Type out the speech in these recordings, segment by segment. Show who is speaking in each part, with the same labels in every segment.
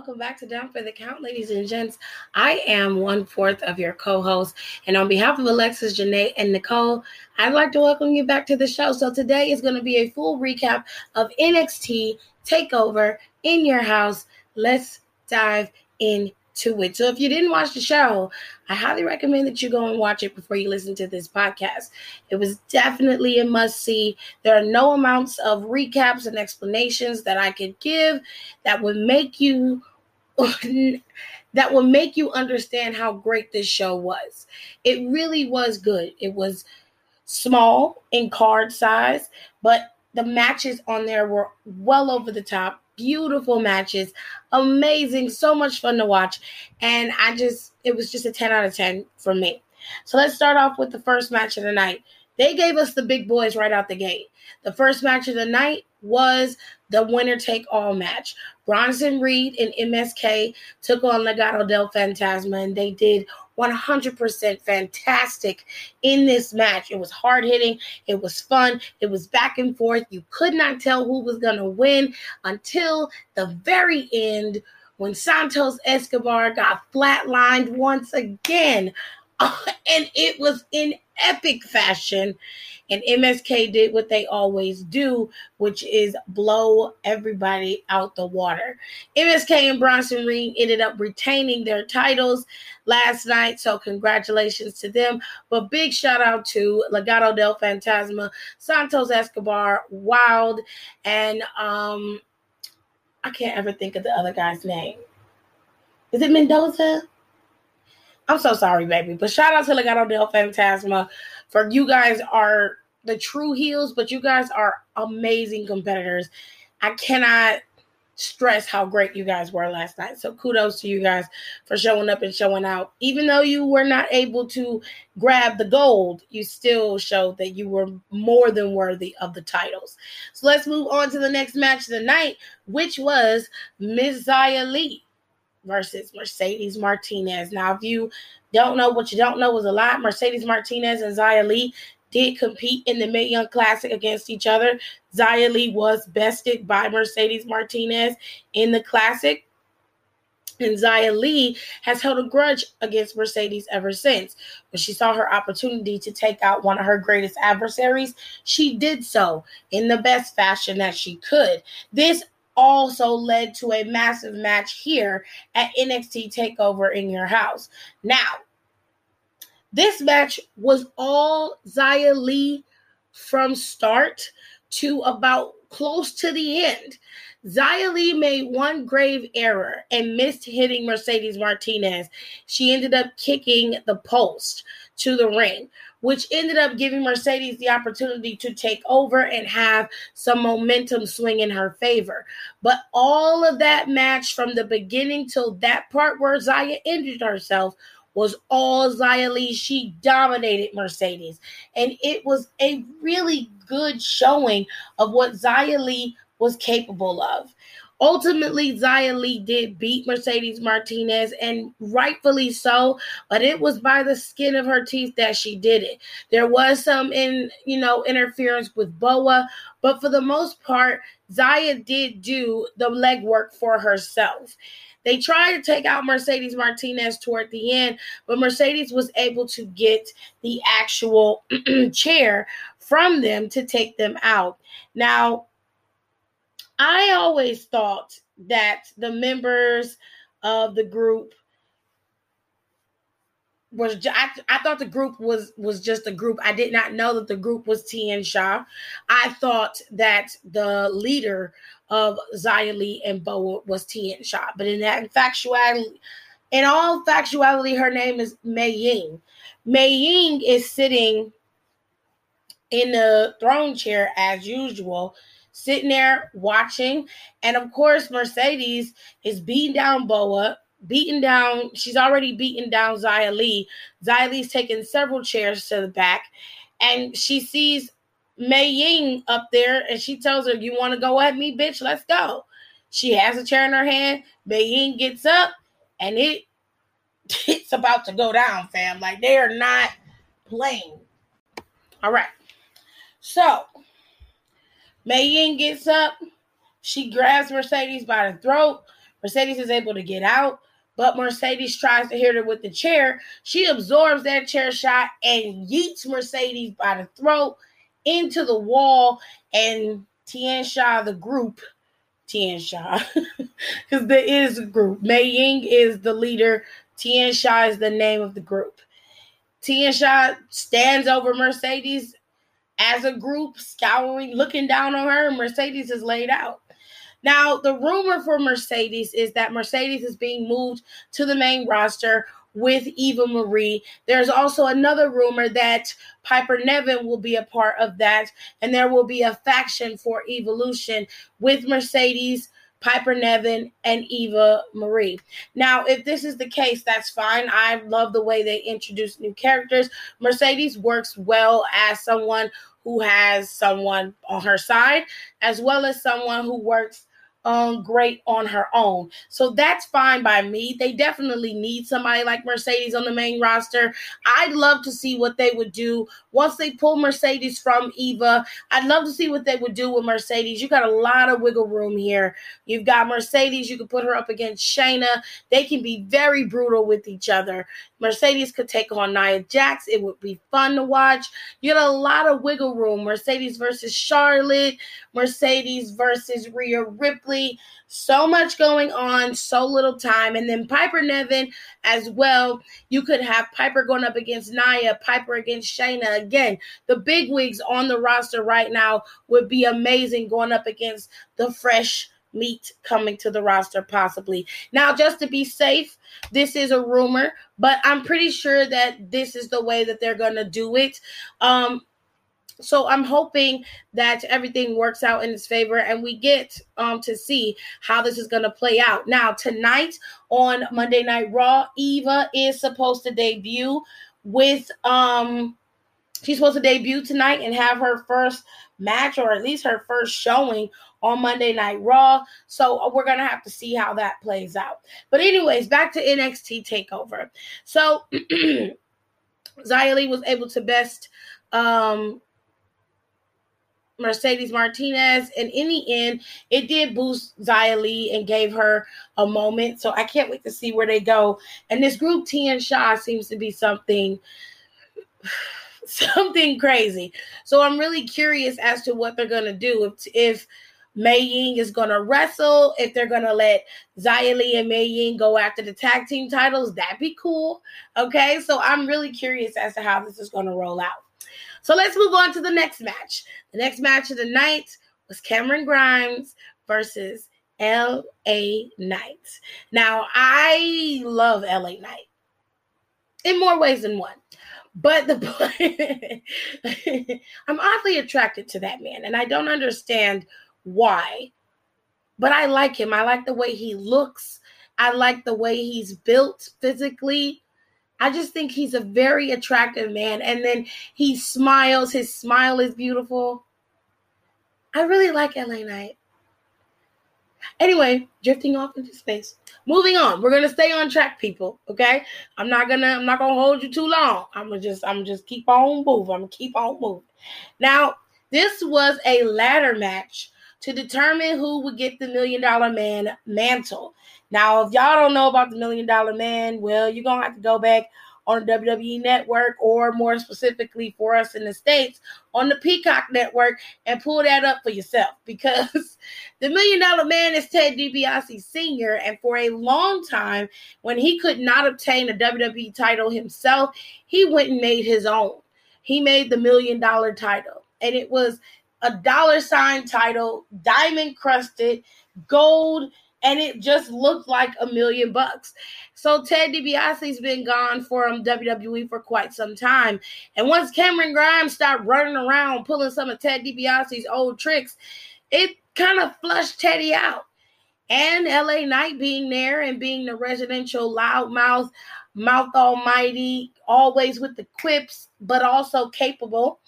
Speaker 1: welcome back to Down for the Count, ladies and gents. I am one fourth of your co host, and on behalf of Alexis, Janae, and Nicole, I'd like to welcome you back to the show. So, today is going to be a full recap of NXT TakeOver in your house. Let's dive in to it. So if you didn't watch the show, I highly recommend that you go and watch it before you listen to this podcast. It was definitely a must see. There are no amounts of recaps and explanations that I could give that would make you that will make you understand how great this show was. It really was good. It was small in card size, but the matches on there were well over the top beautiful matches, amazing, so much fun to watch. And I just, it was just a 10 out of 10 for me. So let's start off with the first match of the night. They gave us the big boys right out the gate. The first match of the night was the winner take all match. Bronson Reed and MSK took on Legado del Fantasma, and they did 100% fantastic in this match. It was hard hitting, it was fun, it was back and forth. You could not tell who was going to win until the very end when Santos Escobar got flatlined once again. and it was in epic fashion. And MSK did what they always do, which is blow everybody out the water. MSK and Bronson Reed ended up retaining their titles last night, so congratulations to them. But big shout out to Legado del Fantasma, Santos Escobar, Wilde, and um, I can't ever think of the other guy's name. Is it Mendoza? I'm so sorry, baby. But shout out to Legado del Fantasma for you guys are the true heels, but you guys are amazing competitors. I cannot stress how great you guys were last night. So kudos to you guys for showing up and showing out. Even though you were not able to grab the gold, you still showed that you were more than worthy of the titles. So let's move on to the next match of the night, which was Miss Xia Li versus Mercedes Martinez. Now, if you don't know what you don't know is a lot, Mercedes Martinez and Xia Li did compete in the Mae Young Classic against each other. Xia Li was bested by Mercedes Martinez in the Classic. And Xia Li has held a grudge against Mercedes ever since. When she saw her opportunity to take out one of her greatest adversaries, she did so in the best fashion that she could. This also led to a massive match here at NXT TakeOver in your house. Now, this match was all Xia Li from start to about close to the end. Xia Li made one grave error and missed hitting Mercedes Martinez. She ended up kicking the post to the ring which ended up giving Mercedes the opportunity to take over and have some momentum swing in her favor. But all of that match from the beginning till that part where Xia injured herself was all Xia Li. She dominated Mercedes. And it was a really good showing of what Xia Li was capable of. Ultimately, Xia Li did beat Mercedes Martinez, and rightfully so, but it was by the skin of her teeth that she did it. There was some in, you know, interference with Boa, but for the most part, Xia did do the legwork for herself. They tried to take out Mercedes Martinez toward the end, but Mercedes was able to get the actual chair from them to take them out. Now, I always thought that the members of the group was I, I thought the group was was just a group. I did not know that the group was Tian Sha. I thought that the leader of Xia Li and Boa was Tian Sha. But in that factuality, in all factuality, her name is Mei Ying. Mei Ying is sitting in the throne chair as usual, sitting there watching. And of course, Mercedes is beating down Boa, beating down, she's already beaten down Xia Li. Xia Li's taking several chairs to the back, and she sees Mei Ying up there, and she tells her, You want to go at me, bitch? Let's go. She has a chair in her hand. Mei Ying gets up, and it it's about to go down, fam. Like they are not playing. All right. So Mei Ying gets up. She grabs Mercedes by the throat. Mercedes is able to get out, but Mercedes tries to hit her with the chair. She absorbs that chair shot and yeets Mercedes by the throat into the wall. And Tian Sha, the group, Tian Sha, because there is a group. Mei Ying is the leader. Tian Sha is the name of the group. Tian Sha stands over Mercedes as a group, scouring, looking down on her. Mercedes is laid out. Now, the rumor for Mercedes is that Mercedes is being moved to the main roster with Eva Marie. There's also another rumor that Piper Niven will be a part of that, and there will be a faction for Evolution with Mercedes. Piper Niven and Eva Marie. Now, if this is the case, that's fine. I love the way they introduce new characters. Mercedes works well as someone who has someone on her side, as well as someone who works um great on her own. So that's fine by me. They definitely need somebody like Mercedes on the main roster. I'd love to see what they would do once they pull Mercedes from Eva. I'd love to see what they would do with Mercedes. You got a lot of wiggle room here. You've got Mercedes, you can put her up against Shayna. They can be very brutal with each other. Mercedes could take on Nia Jax. It would be fun to watch. You got a lot of wiggle room. Mercedes versus Charlotte, Mercedes versus Rhea Ripley. So much going on, so little time. And then Piper Niven as well. You could have Piper going up against Nia, Piper against Shayna. Again, the big wigs on the roster right now would be amazing going up against the fresh meat coming to the roster possibly. Now, just to be safe, this is a rumor, but I'm pretty sure that this is the way that they're going to do it. Um, so I'm hoping that everything works out in its favor and we get um, to see how this is going to play out. Now, tonight on Monday Night Raw, Eva is supposed to debut with um she's supposed to debut tonight and have her first match or at least her first showing on Monday Night Raw. So uh, we're going to have to see how that plays out. But anyways, back to NXT takeover. So Xia Li was able to best um Mercedes Martinez. And in the end, it did boost Xia Li and gave her a moment. So I can't wait to see where they go. And this group Tian Sha seems to be something something crazy. So I'm really curious as to what they're gonna do. If if Mei Ying is gonna wrestle, if they're gonna let Xia Li and Mei Ying go after the tag team titles, that'd be cool. Okay, so I'm really curious as to how this is gonna roll out. So let's move on to the next match. The next match of the night was Cameron Grimes versus LA Knight. Now, I love LA Knight in more ways than one. But the I'm oddly attracted to that man, and I don't understand why. But I like him. I like the way he looks. I like the way he's built physically. I just think he's a very attractive man. And then he smiles. His smile is beautiful. I really like LA Knight. Anyway, drifting off into space. Moving on. We're gonna stay on track, people. Okay. I'm not gonna I'm not gonna hold you too long. I'm gonna just I'm gonna just keep on moving. I'm gonna keep on moving. Now, this was a ladder match to determine who would get the million dollar man mantle. Now, if y'all don't know about the Million Dollar Man, well, you're to have to go back on the WWE network or more specifically for us in the States on the Peacock network and pull that up for yourself because the Million Dollar Man is Ted DiBiase Sr. And for a long time, when he could not obtain a WWE title himself, he went and made his own. He made the Million Dollar title, and it was a dollar sign title, diamond crusted, gold and it just looked like a million bucks. So Ted DiBiase's been gone from WWE for quite some time. And once Cameron Grimes started running around pulling some of Ted DiBiase's old tricks, it kind of flushed Teddy out. And LA Knight being there and being the residential loudmouth, mouth almighty, always with the quips, but also capable,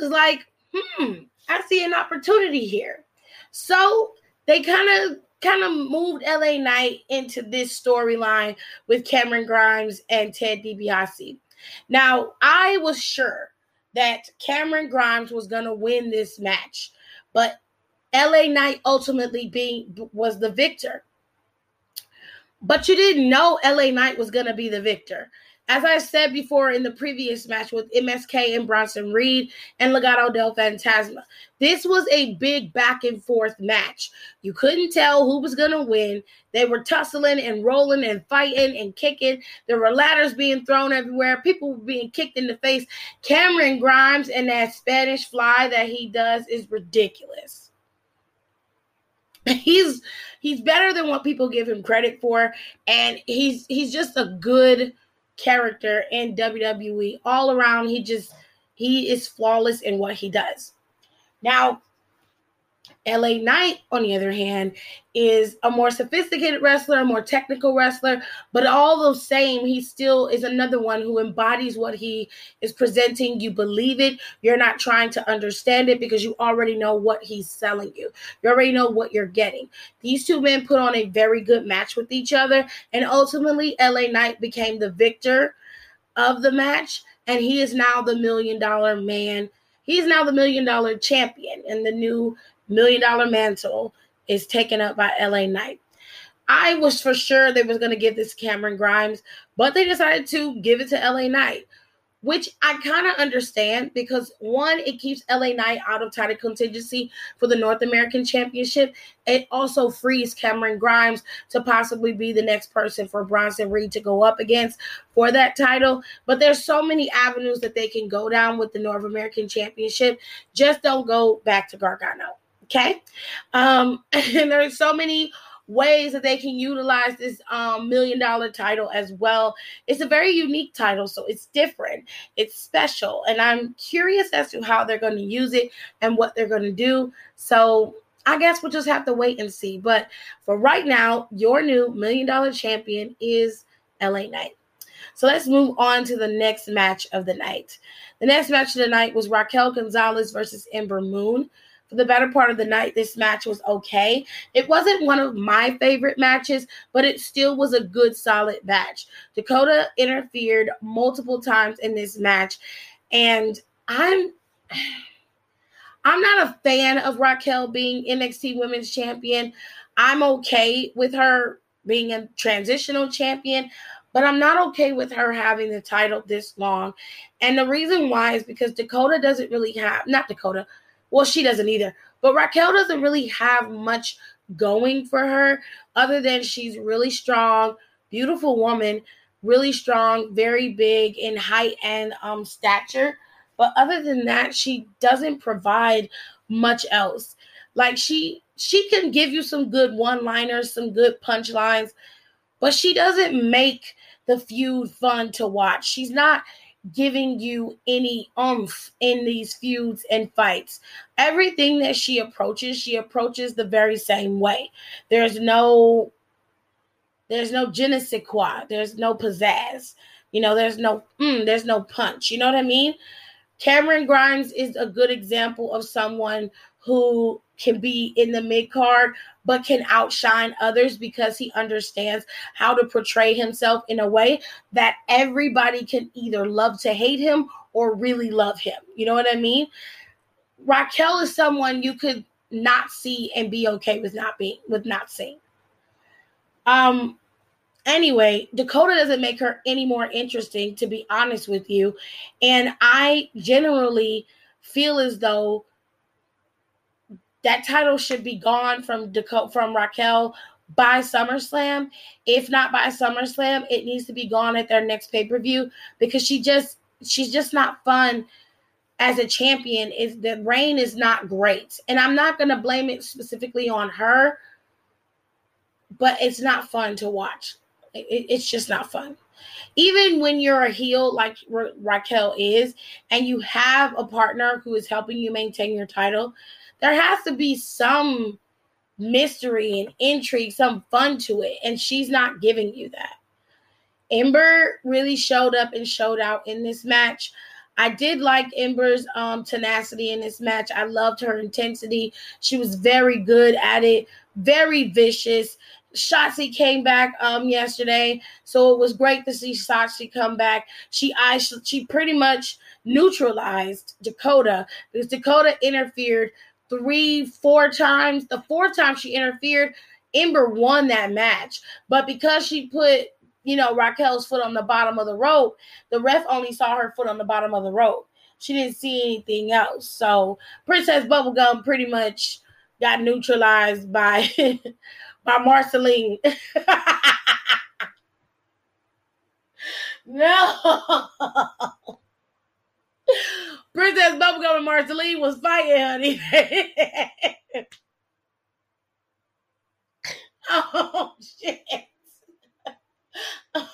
Speaker 1: was like, hmm, I see an opportunity here. So they kind of kind of moved LA Knight into this storyline with Cameron Grimes and Ted DiBiase. Now, I was sure that Cameron Grimes was going to win this match, but LA Knight ultimately being was the victor. but you didn't know LA Knight was going to be the victor. As I said before in the previous match with MSK and Bronson Reed and Legado del Fantasma, this was a big back and forth match. You couldn't tell who was going to win. They were tussling and rolling and fighting and kicking. There were ladders being thrown everywhere. People were being kicked in the face. Cameron Grimes and that Spanish fly that he does is ridiculous. He's he's better than what people give him credit for and he's he's just a good character in WWE. All around, he just he is flawless in what he does. Now, LA Knight, on the other hand, is a more sophisticated wrestler, a more technical wrestler, but all the same, he still is another one who embodies what he is presenting. You believe it. You're not trying to understand it because you already know what he's selling you. You already know what you're getting. These two men put on a very good match with each other, and ultimately, LA Knight became the victor of the match, and he is now the million dollar man. He's now the million dollar champion and the new million dollar mantle is taken up by LA Knight. I was for sure they was going to give this Cameron Grimes, but they decided to give it to LA Knight, which I kind of understand because one, it keeps LA Knight out of title contingency for the North American Championship. It also frees Cameron Grimes to possibly be the next person for Bronson Reed to go up against for that title. But there's so many avenues that they can go down with the North American Championship. Just don't go back to Gargano. Okay. Um, and there's so many ways that they can utilize this um, million dollar title as well. It's a very unique title, so it's different, it's special, and I'm curious as to how they're going to use it and what they're going to do. So I guess we'll just have to wait and see. But for right now, your new million dollar champion is LA Knight. So let's move on to the next match of the night. The next match of the night was Raquel Gonzalez versus Ember Moon for the better part of the night, this match was okay. It wasn't one of my favorite matches, but it still was a good, solid match. Dakota interfered multiple times in this match, and I'm. I'm not a fan of Raquel being NXT Women's Champion. I'm okay with her being a transitional champion, but I'm not okay with her having the title this long. And the reason why is because Dakota doesn't really have, not Dakota, well, she doesn't either. But Raquel doesn't really have much going for her other than she's really strong, beautiful woman, really strong, very big in height and um, stature. But other than that, she doesn't provide much else. Like she she can give you some good one-liners, some good punchlines, but she doesn't make the feud fun to watch. She's not giving you any umph in these feuds and fights. Everything that she approaches, she approaches the very same way. There's no there's no je ne sais quoi. There's no pizzazz. You know, there's no mm, there's no punch. You know what I mean? Cameron Grimes is a good example of someone who can be in the mid card but can outshine others because he understands how to portray himself in a way that everybody can either love to hate him or really love him. You know what I mean? Raquel is someone you could not see and be okay with not being with not seeing. Um anyway, Dakota doesn't make her any more interesting to be honest with you, and I generally feel as though that title should be gone from Dakota from Raquel by SummerSlam. If not by SummerSlam, it needs to be gone at their next pay-per-view because she just she's just not fun as a champion. Is the reign is not great. And I'm not gonna blame it specifically on her, but it's not fun to watch. It, it's just not fun. Even when you're a heel like Ra- Raquel is, and you have a partner who is helping you maintain your title, there has to be some mystery and intrigue, some fun to it. And she's not giving you that. Ember really showed up and showed out in this match. I did like Ember's um, tenacity in this match. I loved her intensity. She was very good at it, very vicious. Shotzi came back um yesterday, so it was great to see Shotzi come back. She she pretty much neutralized Dakota because Dakota interfered three, four times. The fourth time she interfered, Ember won that match, but because she put you know Raquel's foot on the bottom of the rope, the ref only saw her foot on the bottom of the rope. She didn't see anything else. So Princess Bubblegum pretty much got neutralized by by Marceline. no. Princess Bubblegum and Marceline was fighting, honey. oh shit.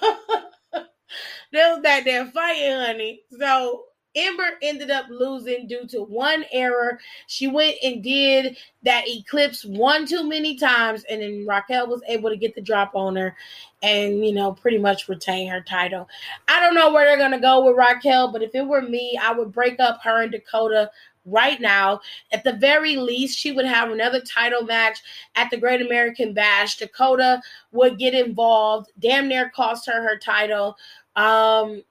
Speaker 1: they was back there fighting, honey. So Ember ended up losing due to one error. She went and did that eclipse one too many times, and then Raquel was able to get the drop on her and, you know, pretty much retain her title. I don't know where they're going to go with Raquel, but if it were me, I would break up her and Dakota right now. At the very least, she would have another title match at the Great American Bash. Dakota would get involved, damn near cost her her title. Um,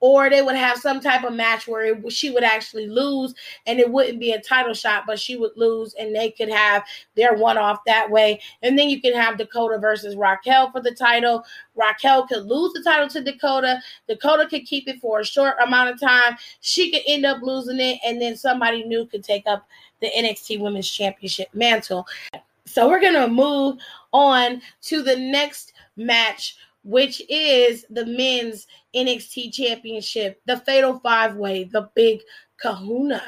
Speaker 1: or they would have some type of match where it, she would actually lose and it wouldn't be a title shot, but she would lose and they could have their one off that way. And then you can have Dakota versus Raquel for the title. Raquel could lose the title to Dakota. Dakota could keep it for a short amount of time. She could end up losing it, and then somebody new could take up the NXT Women's Championship mantle. So we're going to move on to the next match which is the men's NXT championship, the fatal five way, the big kahuna.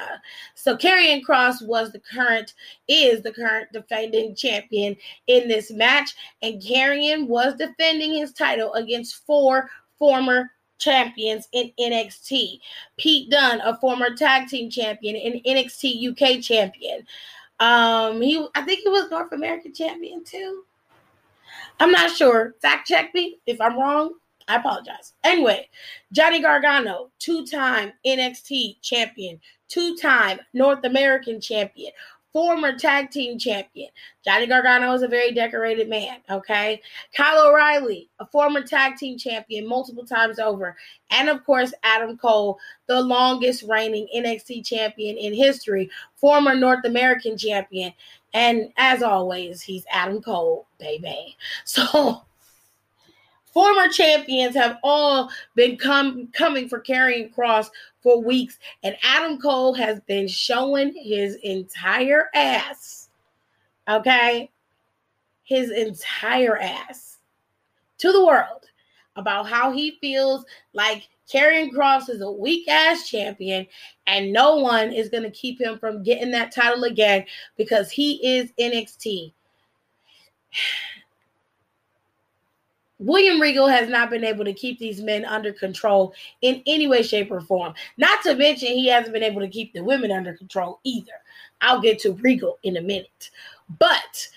Speaker 1: So Karrion Kross was the current, is the current defending champion in this match, and Karrion was defending his title against four former champions in NXT. Pete Dunne, a former tag team champion and NXT UK champion. Um, he I think he was North American champion too. I'm not sure. Fact check me if I'm wrong. I apologize. Anyway, Johnny Gargano, two time NXT champion, two time North American champion, former tag team champion. Johnny Gargano is a very decorated man, okay? Kyle O'Reilly, a former tag team champion multiple times over. And of course, Adam Cole, the longest reigning NXT champion in history, former North American champion. And as always, he's Adam Cole, baby. So former champions have all been come coming for Karrion Kross for weeks, and Adam Cole has been showing his entire ass. Okay, his entire ass to the world about how he feels like Karrion Kross is a weak ass champion, and no one is going to keep him from getting that title again because he is NXT. William Regal has not been able to keep these men under control in any way, shape, or form. Not to mention, he hasn't been able to keep the women under control either. I'll get to Regal in a minute. But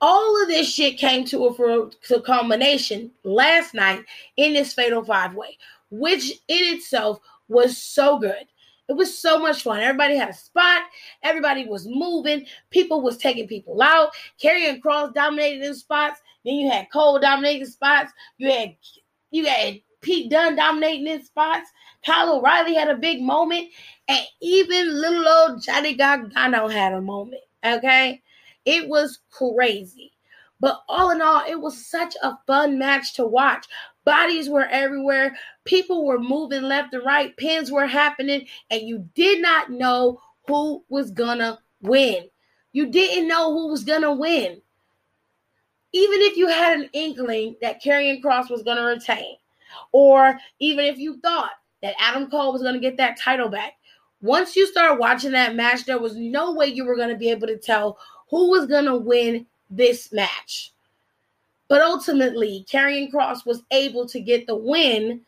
Speaker 1: all of this shit came to a, to a culmination last night in this fatal five way, which in itself was so good. It was so much fun. Everybody had a spot. Everybody was moving. People was taking people out. Karrion Kross dominated in spots. Then you had Cole dominating spots. You had you had Pete Dunne dominating in spots. Kyle O'Reilly had a big moment, and even little old Johnny Gargano had a moment. Okay, it was crazy. But all in all, it was such a fun match to watch. Bodies were everywhere. People were moving left and right. Pins were happening, and you did not know who was gonna win. You didn't know who was gonna win even if you had an inkling that Karrion Kross was going to retain, or even if you thought that Adam Cole was going to get that title back, once you start watching that match, there was no way you were going to be able to tell who was going to win this match. But ultimately, Karrion Kross was able to get the win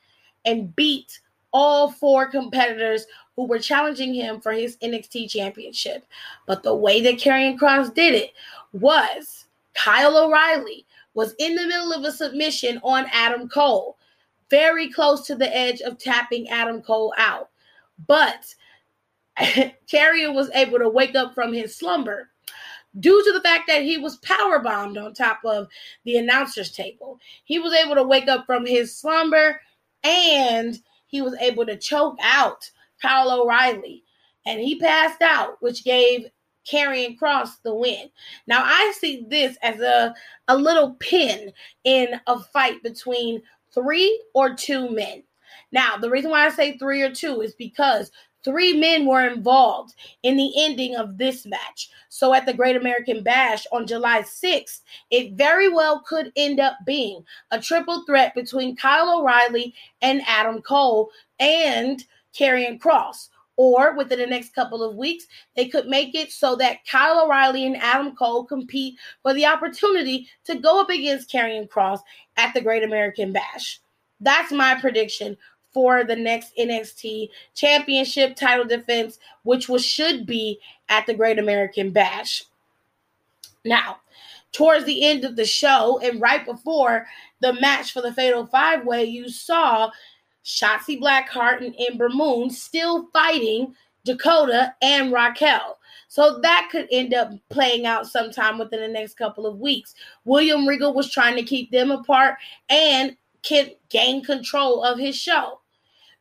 Speaker 1: and beat all four competitors who were challenging him for his NXT championship. But the way that Karrion Kross did it was Kyle O'Reilly was in the middle of a submission on Adam Cole, very close to the edge of tapping Adam Cole out. But Karrion was able to wake up from his slumber due to the fact that he was power bombed on top of the announcer's table. He was able to wake up from his slumber and he was able to choke out Kyle O'Reilly. And he passed out, which gave Karrion Kross the win. Now I see this as a, a little pin in a fight between three or two men. Now, the reason why I say three or two is because three men were involved in the ending of this match. So at the Great American Bash on July 6th, it very well could end up being a triple threat between Kyle O'Reilly and Adam Cole and Karrion Kross. Or within the next couple of weeks, they could make it so that Kyle O'Reilly and Adam Cole compete for the opportunity to go up against Karrion Kross at the Great American Bash. That's my prediction for the next NXT Championship title defense, which was should be at the Great American Bash. Now, towards the end of the show and right before the match for the Fatal Five Way, you saw Shotzi Blackheart and Ember Moon still fighting Dakota and Raquel. So that could end up playing out sometime within the next couple of weeks. William Regal was trying to keep them apart and can gain control of his show.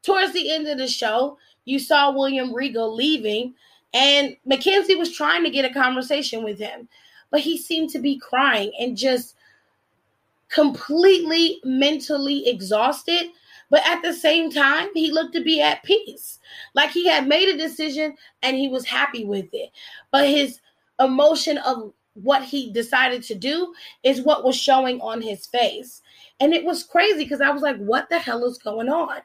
Speaker 1: Towards the end of the show, you saw William Regal leaving, and Mackenzie was trying to get a conversation with him, but he seemed to be crying and just completely mentally exhausted. But at the same time, he looked to be at peace. Like he had made a decision and he was happy with it. But his emotion of what he decided to do is what was showing on his face. And it was crazy because I was like, what the hell is going on?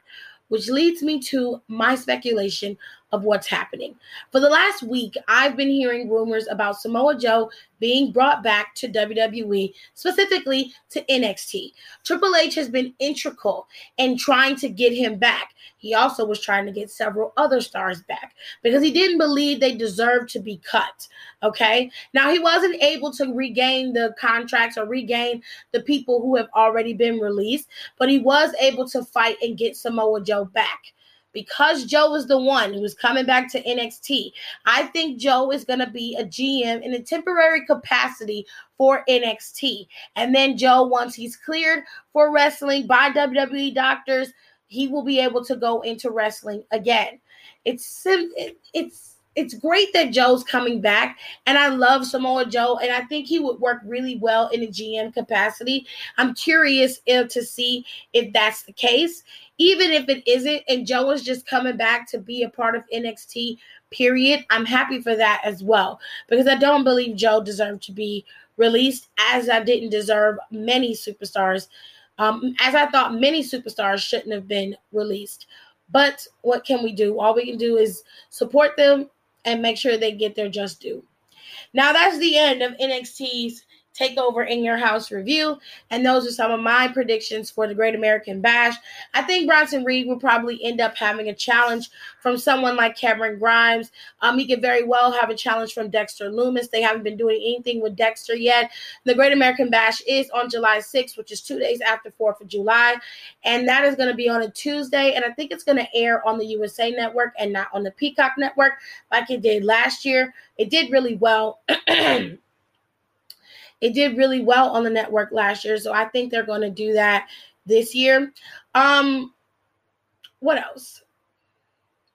Speaker 1: Which leads me to my speculation of what's happening. For the last week, I've been hearing rumors about Samoa Joe being brought back to WWE, specifically to NXT. Triple H has been integral in trying to get him back. He also was trying to get several other stars back because he didn't believe they deserved to be cut. Okay. Now, he wasn't able to regain the contracts or regain the people who have already been released, but he was able to fight and get Samoa Joe back because Joe is the one who is coming back to NXT, I think Joe is going to be a GM in a temporary capacity for NXT. And then Joe, once he's cleared for wrestling by WWE doctors, he will be able to go into wrestling again. It's it's it's great that Joe's coming back, and I love Samoa Joe, and I think he would work really well in a GM capacity. I'm curious if, to see if that's the case. Even if it isn't, and Joe is just coming back to be a part of NXT, period, I'm happy for that as well because I don't believe Joe deserved to be released, as I didn't deserve many superstars, um, as I thought many superstars shouldn't have been released. But what can we do? All we can do is support them and make sure they get their just due. Now that's the end of NXT's Takeover in Your House review. And those are some of my predictions for the Great American Bash. I think Bronson Reed will probably end up having a challenge from someone like Cameron Grimes. Um, he could very well have a challenge from Dexter Lumis. They haven't been doing anything with Dexter yet. The Great American Bash is on July 6th, which is two days after 4th of July. And that is going to be on a Tuesday. And I think it's going to air on the USA Network and not on the Peacock Network like it did last year. It did really well. It did really well on the network last year, so I think they're going to do that this year. Um, what else?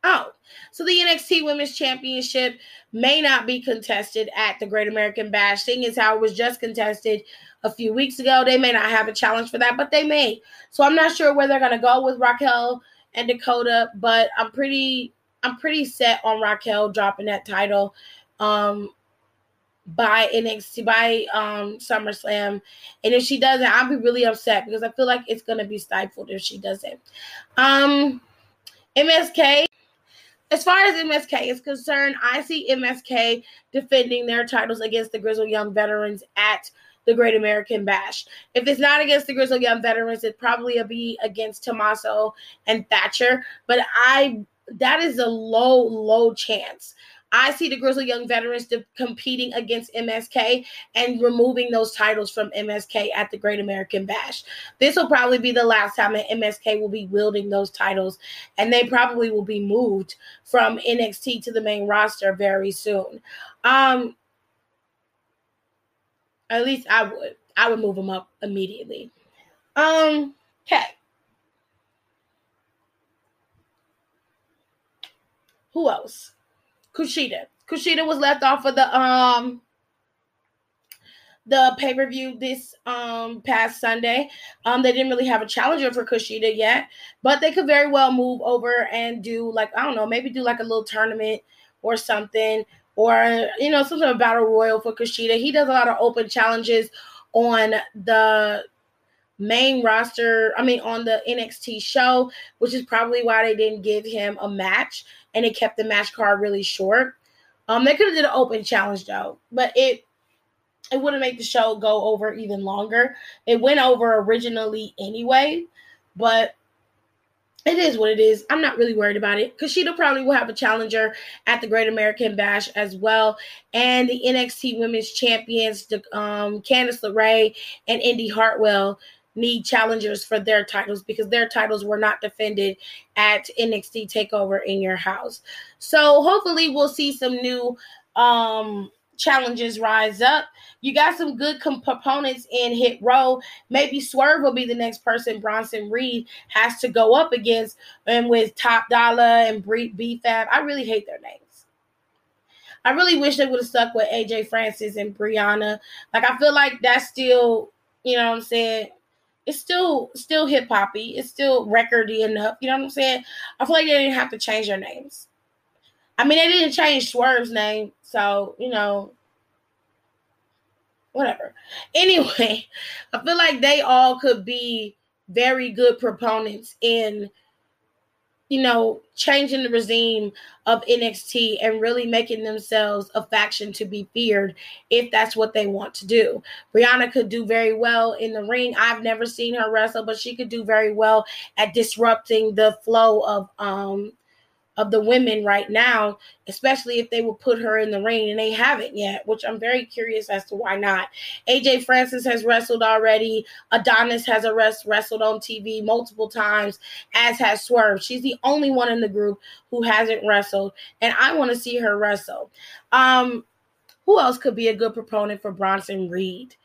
Speaker 1: Oh, so the NXT Women's Championship may not be contested at the Great American Bash, seeing as how it was just contested a few weeks ago. They may not have a challenge for that, but they may. So I'm not sure where they're gonna go with Raquel and Dakota, but I'm pretty I'm pretty set on Raquel dropping that title. Um, by NXT by um SummerSlam. And if she doesn't, I'll be really upset because I feel like it's gonna be stifled if she doesn't. Um MSK. As far as MSK is concerned, I see MSK defending their titles against the Grizzled Young Veterans at the Great American Bash. If it's not against the Grizzled Young Veterans, it probably will be against Tommaso and Thatcher. But I that is a low, low chance. I see the Grizzly Young Veterans competing against MSK and removing those titles from MSK at the Great American Bash. This will probably be the last time that MSK will be wielding those titles, and they probably will be moved from NXT to the main roster very soon. Um, at least I would. I would move them up immediately. Um, okay. Who else? Kushida. Kushida was left off of the um the pay per view this um past Sunday. Um, they didn't really have a challenger for Kushida yet, but they could very well move over and do like I don't know, maybe do like a little tournament or something, or you know, something about battle royal for Kushida. He does a lot of open challenges on the main roster, I mean, on the NXT show, which is probably why they didn't give him a match and it kept the match card really short. Um, they could have did an open challenge though, but it it wouldn't make the show go over even longer. It went over originally anyway, but it is what it is. I'm not really worried about it. Kushida probably will have a challenger at the Great American Bash as well. And the NXT Women's Champions, um, Candice LeRae and Indy Hartwell, need challengers for their titles because their titles were not defended at NXT Takeover in your house. So hopefully we'll see some new um challenges rise up. You got some good components in Hit Row. Maybe Swerve will be the next person Bronson Reed has to go up against. And with Top Dollar and B-Fab, I really hate their names. I really wish they would have stuck with AJ Francis and Brianna. Like I feel like that's still, you know what I'm saying? It's still still hip hoppy. It's still recordy enough. You know what I'm saying? I feel like they didn't have to change their names. I mean, they didn't change Swerve's name, so you know, whatever. Anyway, I feel like they all could be very good proponents in, you know, changing the regime of NXT and really making themselves a faction to be feared if that's what they want to do. Brianna could do very well in the ring. I've never seen her wrestle, but she could do very well at disrupting the flow of um of the women right now, especially if they will put her in the ring, and they haven't yet, which I'm very curious as to why not. AJ Francis has wrestled already. Adonis has a rest, wrestled on TV multiple times, as has Swerve. She's the only one in the group who hasn't wrestled, and I want to see her wrestle. Um, who else could be a good proponent for Bronson Reed?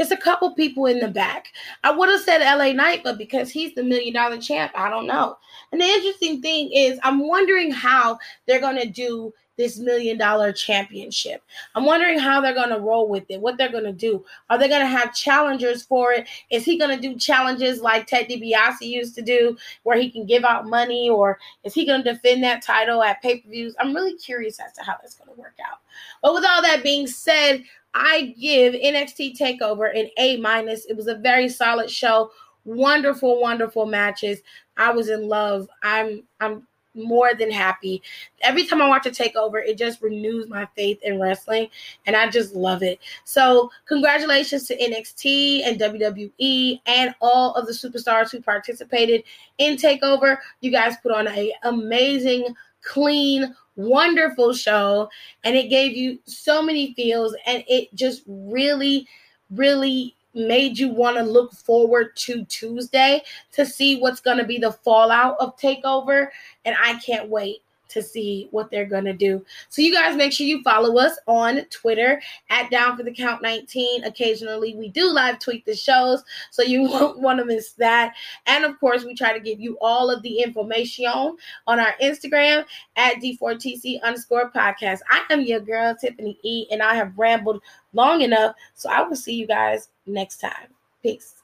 Speaker 1: It's a couple people in the back. I would have said LA Knight, but because he's the million dollar champ, I don't know. And the interesting thing is, I'm wondering how they're going to do this million dollar championship. I'm wondering how they're going to roll with it, what they're going to do. Are they going to have challengers for it? Is he going to do challenges like Ted DiBiase used to do, where he can give out money, or is he going to defend that title at pay per views? I'm really curious as to how that's going to work out. But with all that being said, I give NXT Takeover an A minus. It was a very solid show. Wonderful, wonderful matches. I was in love. I'm I'm more than happy. Every time I watch a takeover, it just renews my faith in wrestling, and I just love it. So, congratulations to NXT and WWE and all of the superstars who participated in Takeover. You guys put on a amazing, clean, wonderful show and it gave you so many feels and it just really really made you want to look forward to Tuesday to see what's going to be the fallout of takeover and I can't wait to see what they're going to do. So you guys make sure you follow us on Twitter at Down for the Count 19. Occasionally we do live tweet the shows, so you won't want to miss that. And of course, we try to give you all of the information on our Instagram at D4TC underscore podcast. I am your girl, Tiffany E, and I have rambled long enough, so I will see you guys next time. Peace.